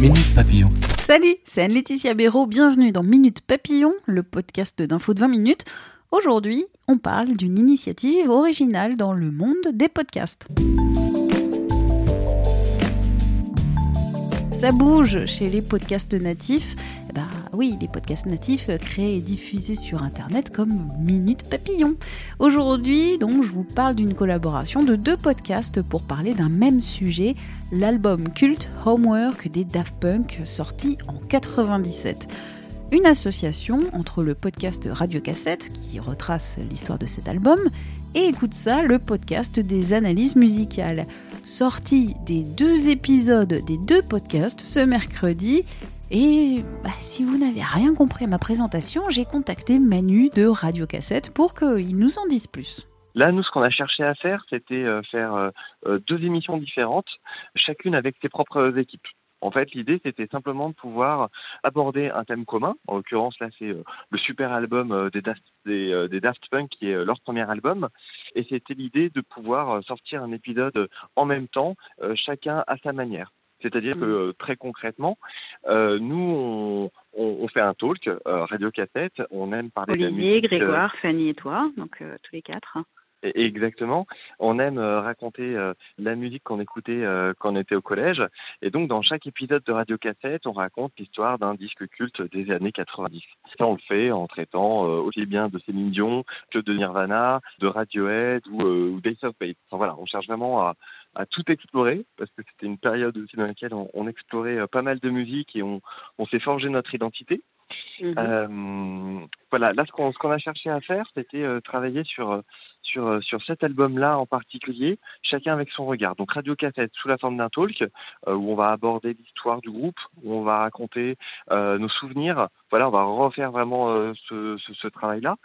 Minute Papillon. Salut, c'est Anne-Laetitia Béraud, bienvenue dans Minute Papillon, le podcast d'info de 20 minutes. Aujourd'hui, on parle d'une initiative originale dans le monde des podcasts. Ça bouge chez les podcasts natifs. Bah oui, les podcasts natifs créés et diffusés sur Internet comme Minute Papillon. Aujourd'hui, donc, je vous parle d'une collaboration de deux podcasts pour parler d'un même sujet, l'album culte Homework des Daft Punk sorti en 97 une association entre le podcast Radio Cassette, qui retrace l'histoire de cet album, et écoute ça, le podcast des analyses musicales. Sorti des deux épisodes des deux podcasts ce mercredi. Et bah, si vous n'avez rien compris à ma présentation, j'ai contacté Manu de Radio Cassette pour qu'il nous en dise plus. Là, nous, ce qu'on a cherché à faire, c'était euh, faire euh, euh, deux émissions différentes, chacune avec ses propres équipes. En fait, l'idée, c'était simplement de pouvoir aborder un thème commun. En l'occurrence, là, c'est le super album des Daft, des, des Daft Punk, qui est leur premier album. Et c'était l'idée de pouvoir sortir un épisode en même temps, chacun à sa manière. C'est-à-dire que très concrètement, nous, on, on, fait un talk, radio cassette, on aime parler Olivier, de la musique. Grégoire, Fanny et toi, donc tous les quatre. Exactement. On aime raconter la musique qu'on écoutait quand on était au collège. Et donc, dans chaque épisode de Radio Cassette, on raconte l'histoire d'un disque culte des années 90. Ça, on le fait en traitant aussi bien de Céline Dion que de Nirvana, de Radiohead ou, ou Days of Fate. Enfin, voilà, on cherche vraiment à, à tout explorer parce que c'était une période aussi dans laquelle on, on explorait pas mal de musique et on, on s'est forgé notre identité. Mhm. Euh, voilà, là ce qu'on a cherché à faire, c'était euh, travailler sur sur sur cet album-là en particulier, chacun avec son regard. Donc radio cassette sous la forme d'un talk euh, où on va aborder l'histoire du groupe, où on va raconter nos souvenirs. Voilà, on va refaire vraiment ce, ce, ce travail-là.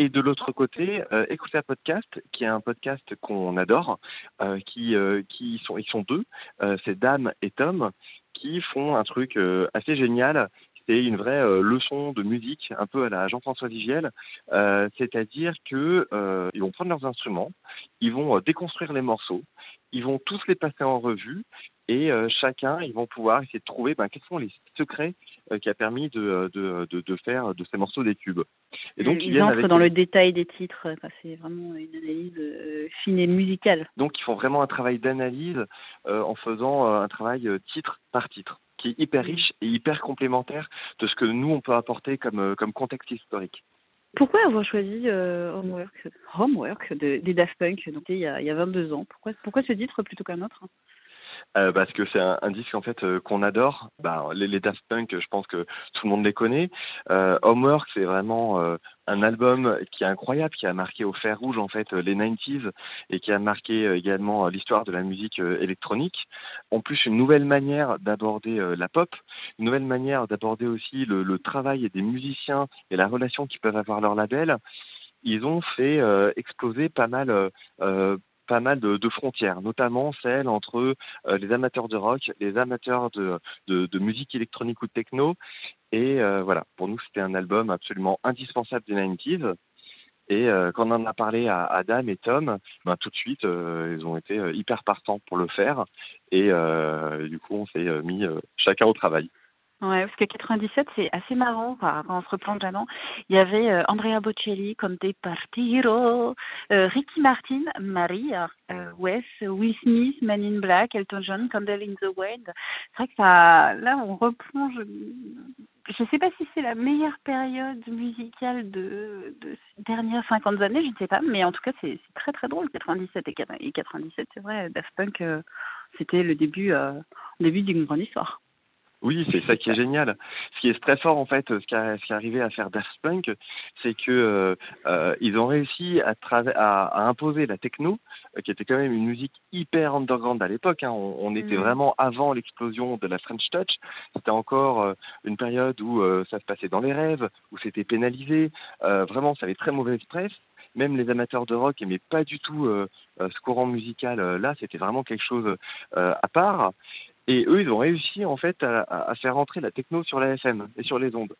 Et de l'autre côté, euh, écouter un podcast, qui est un podcast qu'on adore, euh, qui, euh, qui sont, ils sont deux, c'est Dame et Tom, qui font un truc assez génial. C'est une vraie leçon de musique, un peu à la Jean-François Vigiel, c'est-à-dire que ils vont prendre leurs instruments, ils vont déconstruire les morceaux, ils vont tous les passer en revue et chacun, ils vont pouvoir essayer de trouver ben, quels sont les secrets qui a permis de, de, de, de, faire de ces morceaux des tubes. Et donc, ils, ils entrent avec... dans le détail des titres, enfin, c'est vraiment une analyse euh, fine et musicale. Donc ils font vraiment un travail d'analyse euh, en faisant euh, un travail titre par titre, qui est hyper riche et hyper complémentaire de ce que nous on peut apporter comme, comme contexte historique. Pourquoi avoir choisi euh, Homework, Homework de, des Daft Punk? Donc, il, y a, il y a 22 ans pourquoi, pourquoi ce titre plutôt qu'un autre euh, parce que c'est un, disque en fait euh, qu'on adore. Bah, les, Daft Punk, je pense que tout le monde les connaît. Euh, Homework, c'est vraiment un album qui est incroyable, qui a marqué au fer rouge en fait les 90s et qui a marqué également l'histoire de la musique électronique. En plus, une nouvelle manière d'aborder la pop, une nouvelle manière d'aborder aussi le, le, travail des musiciens et la relation qu'ils peuvent avoir leur label. Ils ont fait exploser pas mal pas mal de, frontières, notamment celles entre euh, les amateurs de rock, les amateurs de, musique électronique ou de techno. Et euh, voilà, pour nous, c'était un album absolument indispensable des 90s. Et euh, quand on en a parlé à Adam et Tom, ben, tout de suite, ils ont été hyper partants pour le faire. Et du coup, on s'est mis chacun au travail. Ouais, parce que 97, c'est assez marrant quand on se replonge là-dedans. Il y avait euh, Andrea Bocelli, Conte Partiro, euh, Ricky Martin, Maria, euh, Wes, Will Smith, Man in Black, Elton John, Candle in the Wind. C'est vrai que ça, là, on replonge. Je sais pas si c'est la meilleure période musicale de, ces dernières 50 années, je ne sais pas, mais en tout cas, c'est très très drôle, 97 et 97, c'est vrai, Daft Punk, euh, c'était le début, euh, début d'une grande histoire. Oui, c'est ça qui est génial. Ce qui est très fort en fait, ce qui, ce est arrivé à faire Daft Punk, c'est que euh, euh, ils ont réussi à, à, à, imposer la techno, euh, qui était quand même une musique hyper underground à l'époque. Hein. On, on, était mmh. vraiment avant l'explosion de la French Touch. C'était encore euh, une période où euh, ça se passait dans les rêves, où c'était pénalisé. vraiment, ça avait très mauvaise presse même les amateurs de rock n'aimaient pas du tout euh, ce courant musical euh, là, c'était vraiment quelque chose euh, à part. Et eux, ils ont réussi en fait à, à, faire rentrer la techno sur la FM et sur les ondes.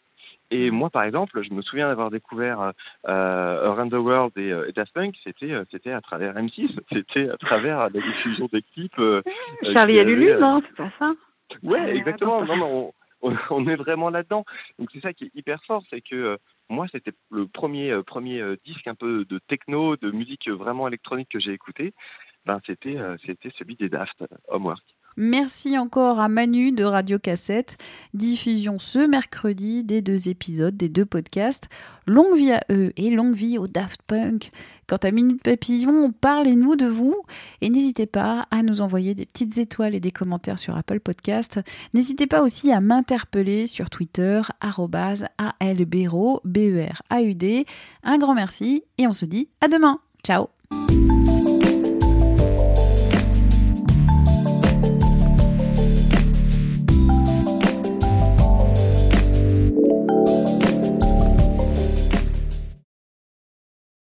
Et moi, par exemple, je me souviens d'avoir découvert euh, Around the World et, et Daft Punk, c'était c'était à travers M6, c'était à travers la diffusion des clips. Euh, Charlie et Lulu, non, c'est pas ça Ouais, exactement. Non, non, on, est vraiment là-dedans. Donc c'est ça qui est hyper fort, c'est que euh, moi c'était le premier euh, premier euh, disque un peu de techno, de musique vraiment électronique que j'ai écouté. Ben c'était c'était celui des Daft, Homework. Merci encore à Manu de Radio Cassette. Diffusion ce mercredi des deux épisodes, des deux podcasts. Longue vie à eux et longue vie au Daft Punk. Quant à Minute Papillon, parlez-nous de vous et n'hésitez pas à nous envoyer des petites étoiles et des commentaires sur Apple Podcast. N'hésitez pas aussi à m'interpeller sur Twitter, ALBERAUD. B-E-R-A-U-D. Un grand merci et on se dit à demain. Ciao